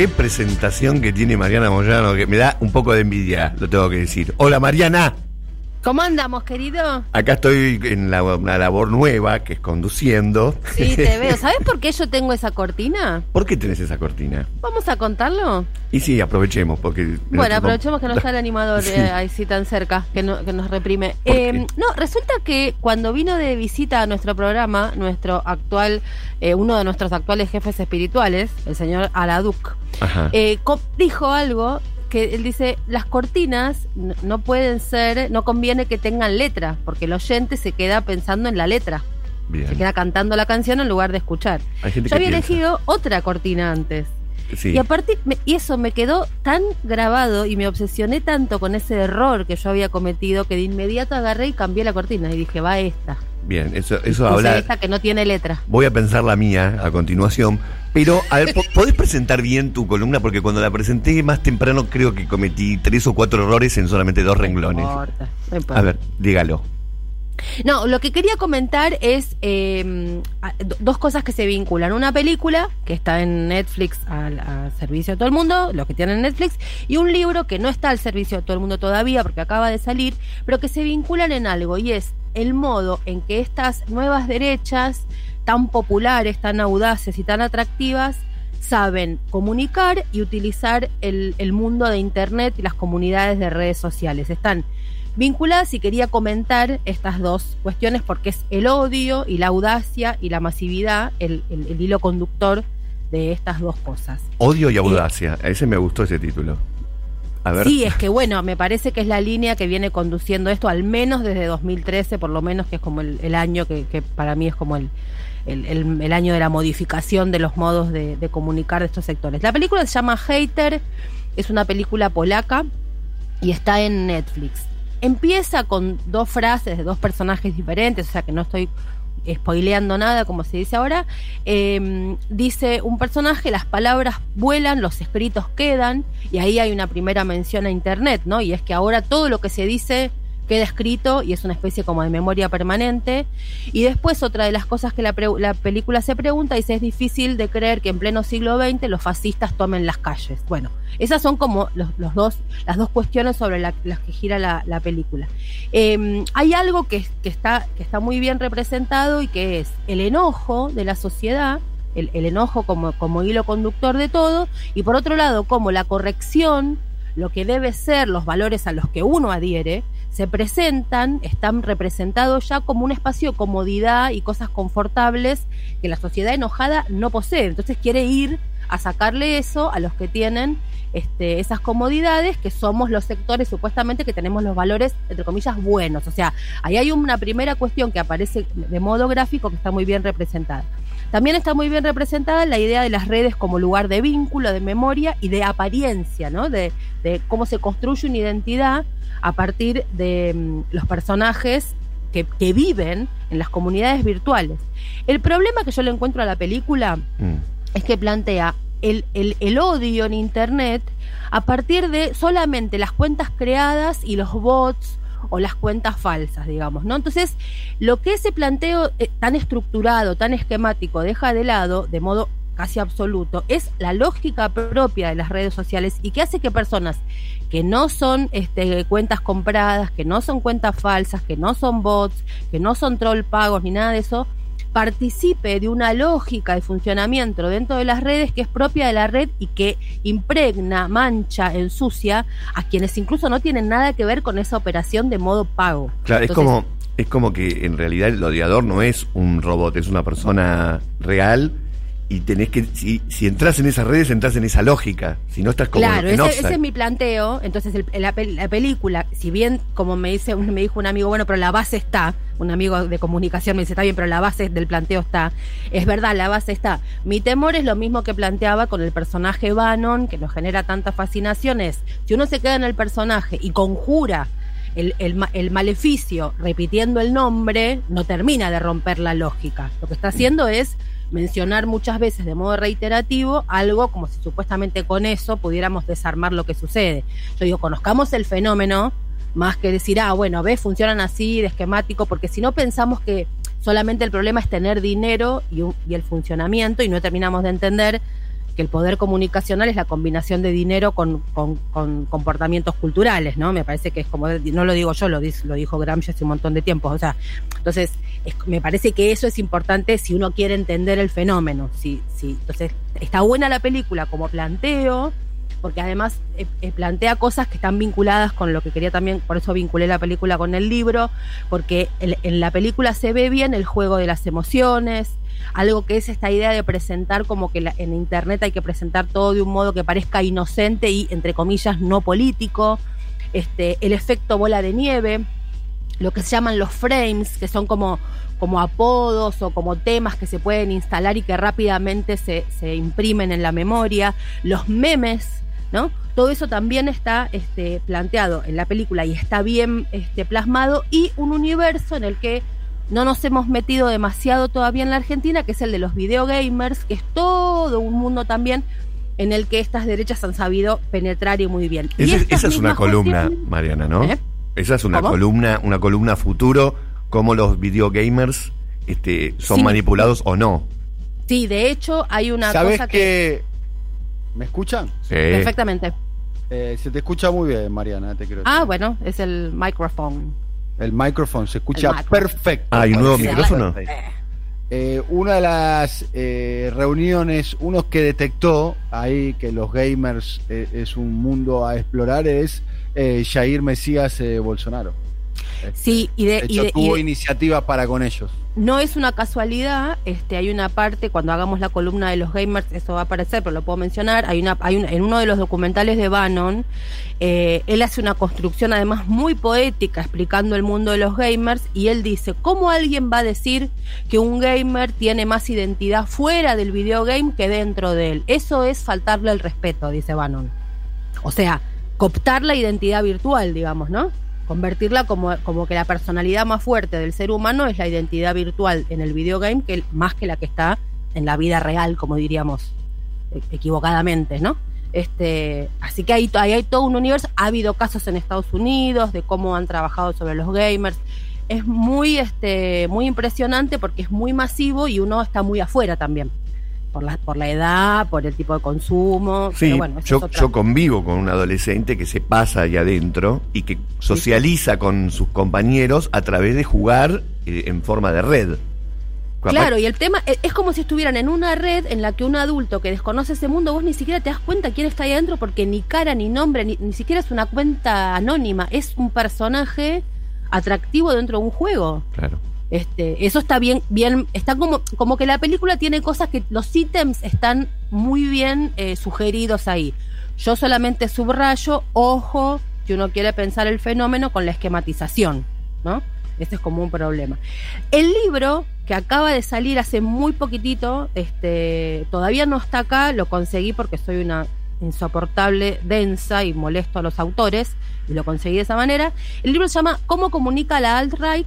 qué presentación que tiene Mariana Moyano, que me da un poco de envidia, lo tengo que decir. Hola Mariana. ¿Cómo andamos, querido? Acá estoy en la, una labor nueva, que es conduciendo. Sí, te veo. ¿Sabes por qué yo tengo esa cortina? ¿Por qué tenés esa cortina? ¿Vamos a contarlo? Y sí, aprovechemos, porque... Bueno, aprovechemos que no está el animador Sí. eh, ahí sí tan cerca, que, no- que nos reprime. ¿Por Eh, no, resulta que cuando vino de visita a nuestro programa, nuestro actual, eh, uno de nuestros actuales jefes espirituales, el señor Aladuc, eh, dijo algo que él dice, las cortinas no pueden ser, no conviene que tengan letra, porque el oyente se queda pensando en la letra, Bien. se queda cantando la canción en lugar de escuchar. Hay gente Yo que había piensa. elegido otra cortina antes. Sí. Y a partir, me- y eso me quedó tan grabado y me obsesioné tanto con ese error que yo había cometido que de inmediato agarré y cambié la cortina y dije, va esta. Bien, eso, eso habla... esta que no tiene letra. Voy a pensar la mía a continuación. Pero, a ver, ¿podés presentar bien tu columna? Porque cuando la presenté más temprano creo que cometí tres o cuatro errores en solamente dos renglones. No importa, no importa. A ver, dígalo. No, lo que quería comentar es eh, dos cosas que se vinculan. Una película que está en Netflix al, al servicio de todo el mundo, lo que tiene en Netflix, y un libro que no está al servicio de todo el mundo todavía porque acaba de salir, pero que se vinculan en algo y es el modo en que estas nuevas derechas tan populares, tan audaces y tan atractivas saben comunicar y utilizar el, el mundo de Internet y las comunidades de redes sociales. Están vinculadas y quería comentar estas dos cuestiones porque es el odio y la audacia y la masividad el, el- el hilo conductor de estas dos cosas. Odio y audacia. A ese me gustó ese título. A ver. Sí, es que bueno, me parece que es la línea que viene conduciendo esto, al menos desde 2013, por lo menos que es como el, el año que, que para mí es como el, el, el- año de la modificación de los modos de, de comunicar de estos sectores. La película se llama Hater, es una película polaca y está en Netflix. Empieza con dos frases de dos personajes diferentes, o sea que no estoy spoileando nada, como se dice ahora. Eh, dice un personaje, las palabras vuelan, los escritos quedan, y ahí hay una primera mención a Internet, ¿no? Y es que ahora todo lo que se dice queda escrito y es una especie como de memoria permanente. Y después otra de las cosas que la, película se pregunta dice, es difícil de creer que en pleno siglo XX los fascistas tomen las calles. Bueno, esas son como los, dos, las dos cuestiones sobre la- las que gira la, la película. Eh, hay algo que, que está, que está muy bien representado y que es el enojo de la sociedad, el, el enojo como, como hilo conductor de todo, y por otro lado, como la corrección, lo que debe ser los valores a los que uno adhiere, se presentan, están representados ya como un espacio de comodidad y cosas confortables que la sociedad enojada no posee. Entonces quiere ir a sacarle eso a los que tienen este, esas comodidades, que somos los sectores supuestamente que tenemos los valores, entre comillas, buenos. O sea, ahí hay una primera cuestión que aparece de modo gráfico que está muy bien representada. También está muy bien representada la idea de las redes como lugar de vínculo, de memoria y de apariencia, ¿no? De, de cómo se construye una identidad a partir de mm, los personajes que, que viven en las comunidades virtuales. El problema que yo le encuentro a la película Mm. es que plantea el, el- el odio en Internet a partir de solamente las cuentas creadas y los bots o las cuentas falsas, digamos, ¿no? Entonces, lo que ese planteo eh, tan estructurado, tan esquemático, deja de lado, de modo casi absoluto, es la lógica propia de las redes sociales y que hace que personas que no son este, cuentas compradas, que no son cuentas falsas, que no son bots, que no son troll pagos ni nada de eso, participe de una lógica de funcionamiento dentro de las redes que es propia de la red y que impregna, mancha, ensucia a quienes incluso no tienen nada que ver con esa operación de modo pago. Claro, es como, es como que en realidad el odiador no es un robot, es una persona real y tenés que, si, si entras en esas redes, entras en esa lógica. Si no estás como Claro, en ese, es mi planteo. Entonces, el- la, la película, si bien, como me dice me dijo un amigo, bueno, pero la base está, un amigo de comunicación me dice, está bien, pero la base del planteo está. Es verdad, la base está. Mi temor es lo mismo que planteaba con el personaje Bannon, que nos genera tanta fascinación, es, si uno se queda en el personaje y conjura el, el el maleficio repitiendo el nombre, no termina de romper la lógica. Lo que está haciendo es mencionar muchas veces de modo reiterativo algo como si supuestamente con eso pudiéramos desarmar lo que sucede. Yo digo, conozcamos el fenómeno más que decir, ah, bueno, ves, funcionan así, de esquemático, porque si no pensamos que solamente el problema es tener dinero y, y el funcionamiento y no terminamos de entender que el poder comunicacional es la combinación de dinero con, con, comportamientos culturales, ¿no? Me parece que es como, no lo digo yo, lo, dijo Gramsci hace un montón de tiempo. O sea, entonces, es, me parece que eso es importante si uno quiere entender el fenómeno. Si, si, entonces, está buena la película como planteo, porque además eh, eh, plantea cosas que están vinculadas con lo que quería también, por eso vinculé la película con el libro, porque en, la película se ve bien el juego de las emociones, algo que es esta idea de presentar como que la, en Internet hay que presentar todo de un modo que parezca inocente y, entre comillas, no político, este, el efecto bola de nieve, lo que se llaman los frames, que son como, como apodos o como temas que se pueden instalar y que rápidamente se, se imprimen en la memoria, los memes, ¿no? Todo eso también está este, planteado en la película y está bien este, plasmado y un universo en el que no nos hemos metido demasiado todavía en la Argentina, que es el de los videogamers, que es todo un mundo también en el que estas derechas han sabido penetrar y muy bien. Esa, y esa es una columna, Mariana, ¿no? ¿Eh? Esa es una ¿Cómo? columna, una columna futuro, cómo los videogamers este, son Sí. manipulados o no. Sí, de hecho hay una ¿Sabes cosa que... que... ¿Me escuchan? Sí. Perfectamente. Eh, se te escucha muy bien, Mariana, te quiero Ah, decir. bueno, es el microphone. El micrófono se escucha micrófono. perfecto. Ah, ¿hay un nuevo micrófono? Eh, una de las eh, reuniones, unos que detectó ahí que los gamers eh, es un mundo a explorar, es eh, Jair Mesías eh, Bolsonaro. Este, Sí, y de, de y hecho, y tuvo de- iniciativa para con ellos. no es una casualidad, este, hay una parte, cuando hagamos la columna de los gamers, eso va a aparecer, pero lo puedo mencionar, hay una, hay una- en uno de los documentales de Bannon, eh, él hace una construcción además muy poética explicando el mundo de los gamers y él dice, ¿cómo alguien va a decir que un gamer tiene más identidad fuera del videogame que dentro de él? Eso es faltarle el respeto, dice Bannon. O sea, cooptar la identidad virtual, digamos, ¿no? Convertirla como, como que la personalidad más fuerte del ser humano es la identidad virtual en el videogame, que más que la que está en la vida real, como diríamos e- equivocadamente, ¿no? Este, así que ahí, ahí hay todo un universo. Ha habido casos en Estados Unidos de cómo han trabajado sobre los gamers. Es muy, este, muy impresionante porque es muy masivo y uno está muy afuera también. Por la, por la edad, por el tipo de consumo. Sí, pero bueno, eso yo, es yo convivo con un adolescente que se pasa ahí adentro y que socializa con sus compañeros a través de jugar eh, en forma de red. Claro, y el tema es, es como si estuvieran en una red en la que un adulto que desconoce ese mundo, vos ni siquiera te das cuenta quién está ahí adentro porque ni cara, ni nombre, ni, ni siquiera es una cuenta anónima, es un personaje atractivo dentro de un juego. Claro. Este, eso está bien, bien, está como, como que la película tiene cosas que los ítems están muy bien eh, sugeridos ahí. Yo solamente subrayo, ojo, que uno quiere pensar el fenómeno con la esquematización, ¿no? Ese es como un problema. El libro, que acaba de salir hace muy poquitito, este, todavía no está acá, lo conseguí porque soy una insoportable, densa y molesto a los autores, y lo conseguí de esa manera. El libro se llama ¿Cómo comunica la alt-right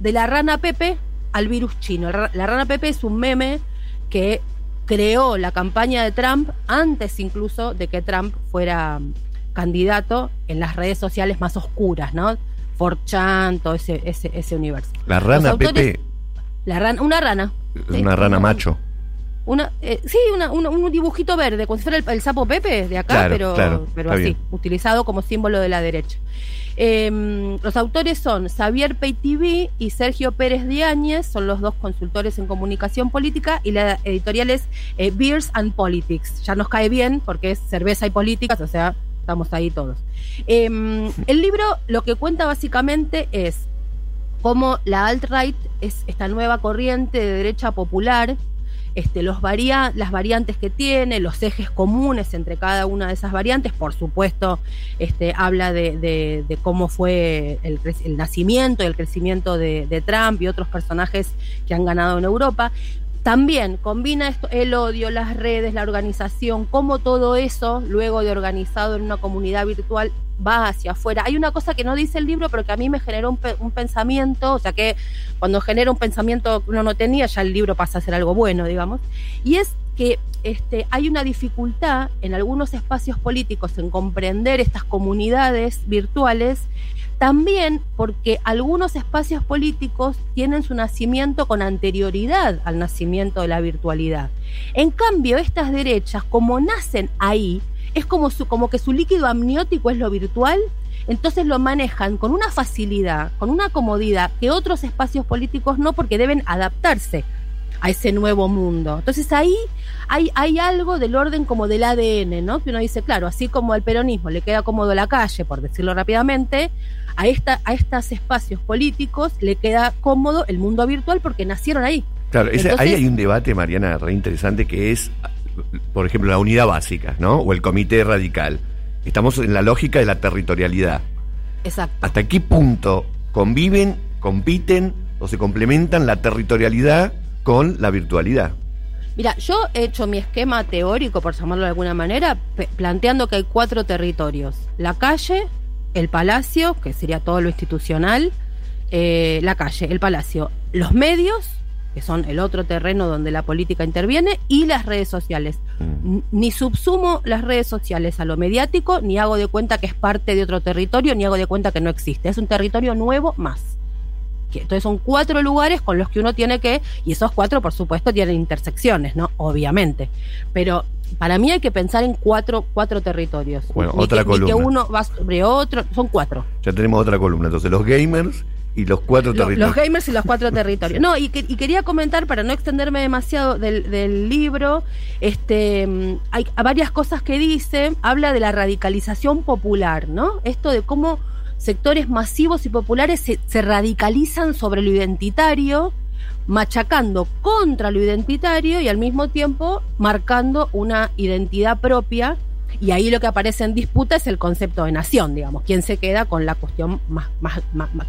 de la rana Pepe al virus chino? La rana Pepe es un meme que creó la campaña de Trump antes incluso de que Trump fuera mm, candidato en las redes sociales más oscuras, ¿no? 4chan, todo ese, ese, ese universo. La rana autores- Pepe La rana, una rana. es Sí, una rana macho. Una, eh, sí, una- una- un dibujito verde, como si fuera el, el sapo Pepe de acá, Claro, pero, claro, pero así, bien. utilizado como símbolo de la derecha. Eh, los autores son Xavier Peitiví y Sergio Pérez Diáñez, son los dos consultores en comunicación política, y la editorial es eh, Beers and Politics. Ya nos cae bien porque es cerveza y políticas, o sea, estamos ahí todos. Eh, el libro lo que cuenta básicamente es cómo la alt-right es esta nueva corriente de derecha popular, este, los varia las variantes que tiene, los ejes comunes entre cada una de esas variantes, por supuesto, este, habla de, cómo fue el, el nacimiento y el crecimiento de Trump y otros personajes que han ganado en Europa. También combina esto, el odio, las redes, la organización, cómo todo eso, luego de organizado en una comunidad virtual, va hacia afuera. Hay una cosa que no dice el libro, pero que a mí me generó un, un pensamiento, o sea que cuando genera un pensamiento que uno no tenía, ya el libro pasa a ser algo bueno, digamos, y es que este, hay una dificultad en algunos espacios políticos en comprender estas comunidades virtuales, también porque algunos espacios políticos tienen su nacimiento con anterioridad al nacimiento de la virtualidad. En cambio, estas derechas, como nacen ahí, es como, su, como que su líquido amniótico es lo virtual, entonces lo manejan con una facilidad, con una comodidad que otros espacios políticos no, porque deben adaptarse a ese nuevo mundo. Entonces ahí hay, hay algo del orden como del ADN, ¿no? Que uno dice, claro, así como al peronismo le queda cómodo la calle, por decirlo rápidamente, a, esta, a estos espacios políticos le queda cómodo el mundo virtual porque nacieron ahí. Claro, ahí hay un debate, Mariana, re interesante que es, por ejemplo, la unidad básica, ¿no? O el comité radical. Estamos en la lógica de la territorialidad. Exacto. ¿Hasta qué punto conviven, compiten o se complementan la territorialidad con la virtualidad. Mira, yo he hecho mi esquema teórico, por llamarlo de alguna manera, planteando que hay cuatro territorios. La calle, el palacio, que sería todo lo institucional, eh, la calle, el palacio, los medios, que son el otro terreno donde la política interviene, y las redes sociales. Mm. Ni subsumo las redes sociales a lo mediático, ni hago de cuenta que es parte de otro territorio, ni hago de cuenta que no existe. Es un territorio nuevo más entonces son cuatro lugares con los que uno tiene que, y esos cuatro por supuesto tienen intersecciones, ¿no? Obviamente. Pero para mí hay que pensar en cuatro, cuatro territorios. Bueno, otra columna. que uno va sobre otro, son cuatro. Ya tenemos otra columna, entonces los gamers y los cuatro territorios. Los gamers y los cuatro territorios. No, y, quería comentar, para no extenderme demasiado del, del, libro, este mm, hay varias cosas que dice, habla de la radicalización popular, ¿no? Esto de cómo sectores masivos y populares se, radicalizan sobre lo identitario, machacando contra lo identitario y al mismo tiempo marcando una identidad propia. Y ahí lo que aparece en disputa es el concepto de nación, digamos, quién se queda con la cuestión más, más,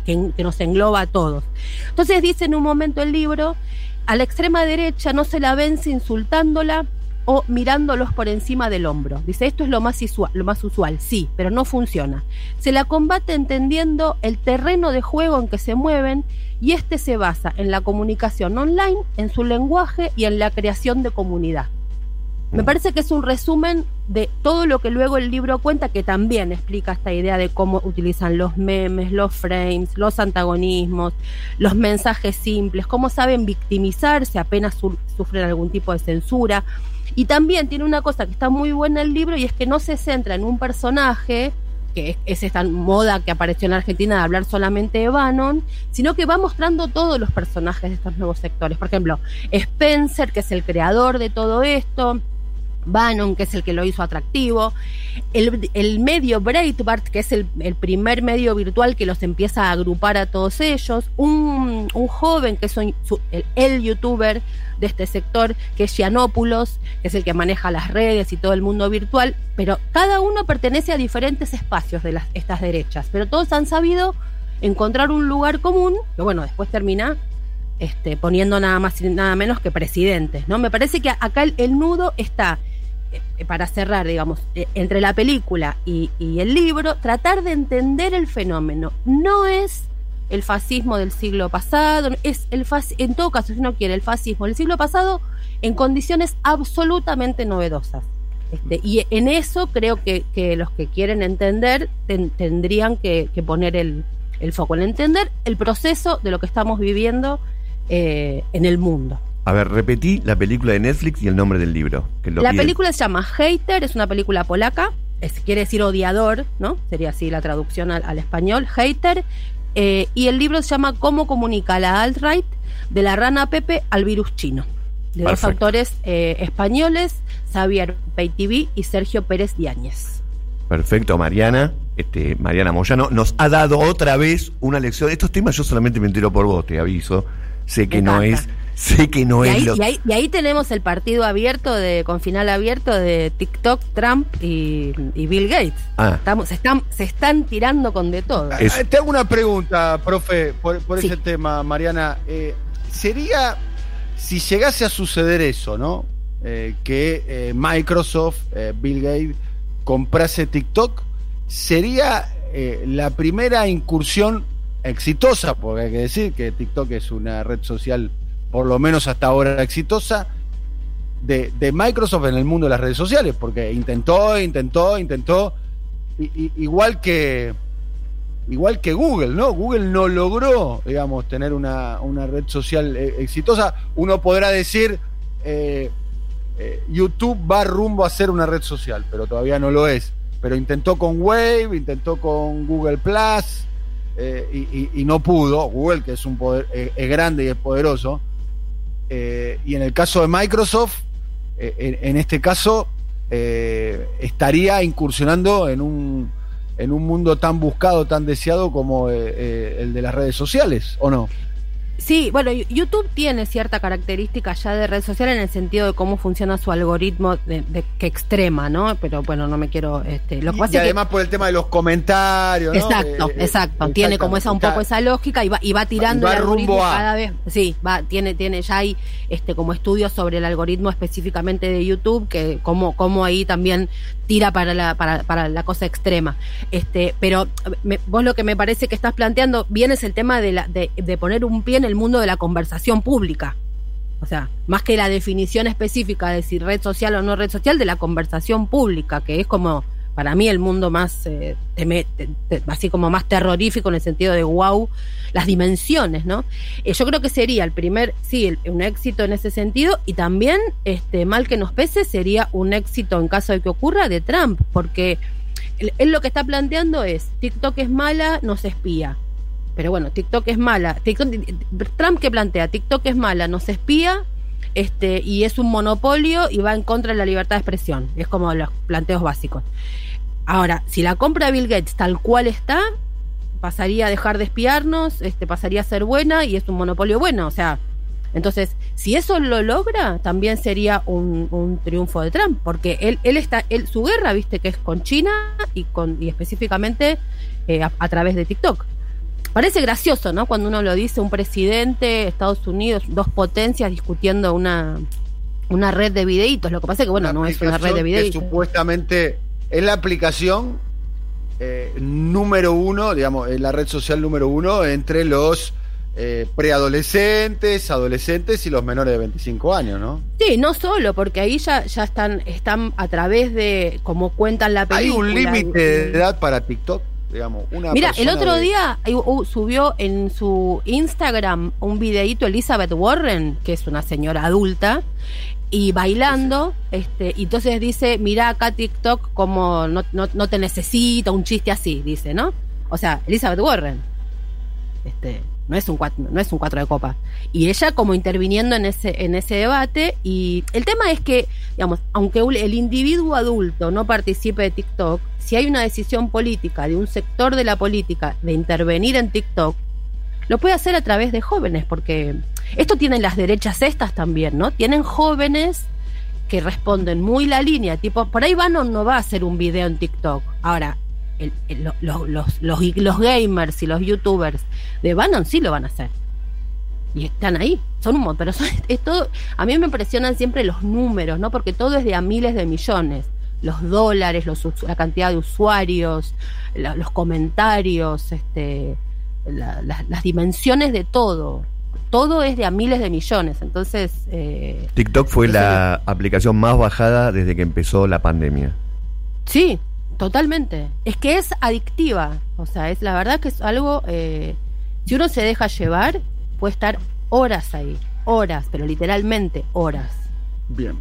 que, que nos engloba a todos. Entonces dice en un momento el libro, a la extrema derecha no se la vence insultándola, o mirándolos por encima del hombro. Dice, esto es lo más, usual, lo más usual, sí, pero no funciona. Se la combate entendiendo el terreno de juego en que se mueven y este se basa en la comunicación online, en su lenguaje y en la creación de comunidad. Me mm. parece que es un resumen de todo lo que luego el libro cuenta, que también explica esta idea de cómo utilizan los memes, los frames, los antagonismos, los mensajes simples, cómo saben victimizarse apenas sufren algún tipo de censura. Y también tiene una cosa que está muy buena el libro y es que no se centra en un personaje, que es, esta moda que apareció en Argentina de hablar solamente de Bannon, sino que va mostrando todos los personajes de estos nuevos sectores. Por ejemplo, Spencer, que es el creador de todo esto, Bannon, que es el que lo hizo atractivo, el, medio Breitbart, que es el, primer medio virtual que los empieza a agrupar a todos ellos, un, joven que es el, youtuber de este sector, que es Gianopoulos, que es el que maneja las redes y todo el mundo virtual, pero cada uno pertenece a diferentes espacios de las, estas derechas, pero todos han sabido encontrar un lugar común, que bueno, después termina este, poniendo nada más y nada menos que presidentes, ¿no? Me parece que acá el, nudo está, para cerrar, digamos, eh, entre la película y, y el libro, tratar de entender el fenómeno. No es el fascismo del siglo pasado, es el en todo caso, si uno quiere, el fascismo del siglo pasado en condiciones absolutamente novedosas. Este, y en eso creo que, los que quieren entender tendrían que, poner el, foco, en entender el proceso de lo que estamos viviendo eh, en el mundo. A ver, repetí la película de Netflix y el nombre del libro. la película se llama Hater, es una película polaca, es, quiere decir odiador, ¿no? Sería así la traducción al, al español. Hater eh, y el libro se llama Cómo comunica la alt-right de la rana Pepe al virus chino. De dos autores eh, españoles, Xavier Peitiví y Sergio Pérez Diáñez. Perfecto, Mariana. Este, Mariana Moyano nos ha dado otra vez una lección. Estos temas yo solamente me entero por vos, te aviso. Sé que no es sé que no es lo... y, ahí, y ahí tenemos el partido abierto de con final abierto de TikTok, Trump y, Bill Gates. Ah. Estamos, se, están, se están tirando con de todo. Eh, te hago una pregunta, profe, por, ese tema, Mariana. Eh, ¿Sería, si llegase a suceder eso, ¿no? Eh, que Microsoft, Bill Gates, comprase TikTok, sería la primera incursión exitosa, porque hay que decir que TikTok es una red social por lo menos hasta ahora exitosa, de, de Microsoft en el mundo de las redes sociales, porque intentó, intentó, intentó, i- igual que igual que Google, ¿no? Google no logró, digamos, tener una, una red social eh, exitosa. Uno podrá decir, eh, eh, YouTube va rumbo a ser una red social, pero todavía no lo es. Pero intentó con Wave, intentó con Google Plus eh, y, y- y no pudo. Google, que es un poder, es grande y es poderoso. Eh, y en el caso de Microsoft, eh, en, en este caso, eh, estaría incursionando en un, en un mundo tan buscado, tan deseado como eh, eh, el de las redes sociales, ¿o no? Sí, bueno, YouTube tiene cierta característica ya de red social en el sentido de cómo funciona su algoritmo de, de que extrema, ¿no? Pero bueno, no me quiero. Este, lo que y, pasa y es que- además por el tema de los comentarios. ¿no? Exacto, Eh, eh, exacto. Tiene como esa un poco esa lógica y va, y va tirando va el algoritmo rumbo a. cada vez. Sí, va, tiene, tiene, ya hay este como estudios sobre el algoritmo específicamente de YouTube, que como, como ahí también tira para la, para, para la cosa extrema. Este, pero me- vos lo que me parece que estás planteando bien es el tema de la, de, de poner un pie en el mundo de la conversación pública. O sea, más que la definición específica de si red social o no red social, de la conversación pública, que es como para mí el mundo más, eh, teme- te- te- así como más terrorífico en el sentido de wow, las dimensiones, ¿no? Eh, yo creo que sería el primer, sí, el- un éxito en ese sentido y también, este, mal que nos pese, sería un éxito en caso de que ocurra de Trump, porque él, él lo que está planteando es, TikTok es mala, nos espía. Pero bueno, TikTok es mala. TikTok- Trump que plantea, TikTok es mala, nos espía, este, y es un monopolio y va en contra de la libertad de expresión. Es como los planteos básicos. Ahora, si la compra Bill Gates tal cual está, pasaría a dejar de espiarnos, este, pasaría a ser buena y es un monopolio bueno. O sea, entonces, si eso lo logra, también sería un, un triunfo de Trump, porque él, él está, él, su guerra, viste, que es con China y con, y específicamente eh, a través de TikTok. Parece gracioso, ¿no? Cuando uno lo dice, un presidente, Estados Unidos, dos potencias discutiendo una, una red de videitos. Lo que pasa es que, bueno, no es una red de aplicación que videitos. supuestamente es la aplicación eh, número uno, digamos, es la red social número uno entre los eh, preadolescentes, adolescentes y los menores de 25 años, ¿no? Sí, no solo, porque ahí ya, ya están, están a través de, como cuentan la Hay película. un límite de edad para TikTok, digamos. Una Mira, el otro de- día subió en su Instagram un videíto Elizabeth Warren, que es una señora adulta, y bailando, este, y entonces dice, mira acá TikTok como no, no, no te necesita, un chiste así, dice, ¿no? O sea, Elizabeth Warren. Este, no es un cuatro, no es un cuatro de copa. Y ella como interviniendo en ese, en ese debate. Y el tema es que, digamos, aunque un- el individuo adulto no participe de TikTok, si hay una decisión política de un sector de la política de intervenir en TikTok, lo puede hacer a través de jóvenes, porque esto tienen las derechas estas también, ¿no? Tienen jóvenes que responden muy la línea, tipo, por ahí Bannon no va a hacer un video en TikTok. Ahora, el- el- lo- lo- los, los, los gamers y los youtubers de Bannon sí lo van a hacer. Y están ahí, son un montón, pero son, es todo, a mí me impresionan siempre los números, ¿no? Porque todo es de a miles de millones. Los dólares, los, la cantidad de usuarios, la- los comentarios, este, la- la- las dimensiones de todo. Todo es de a miles de millones. Entonces, eh, TikTok fue la aplicación más bajada desde que empezó la pandemia. Sí, totalmente. Es que es adictiva. O sea, es la verdad que es algo. eh, si uno se deja llevar, puede estar horas ahí. Horas, pero literalmente horas. Bien.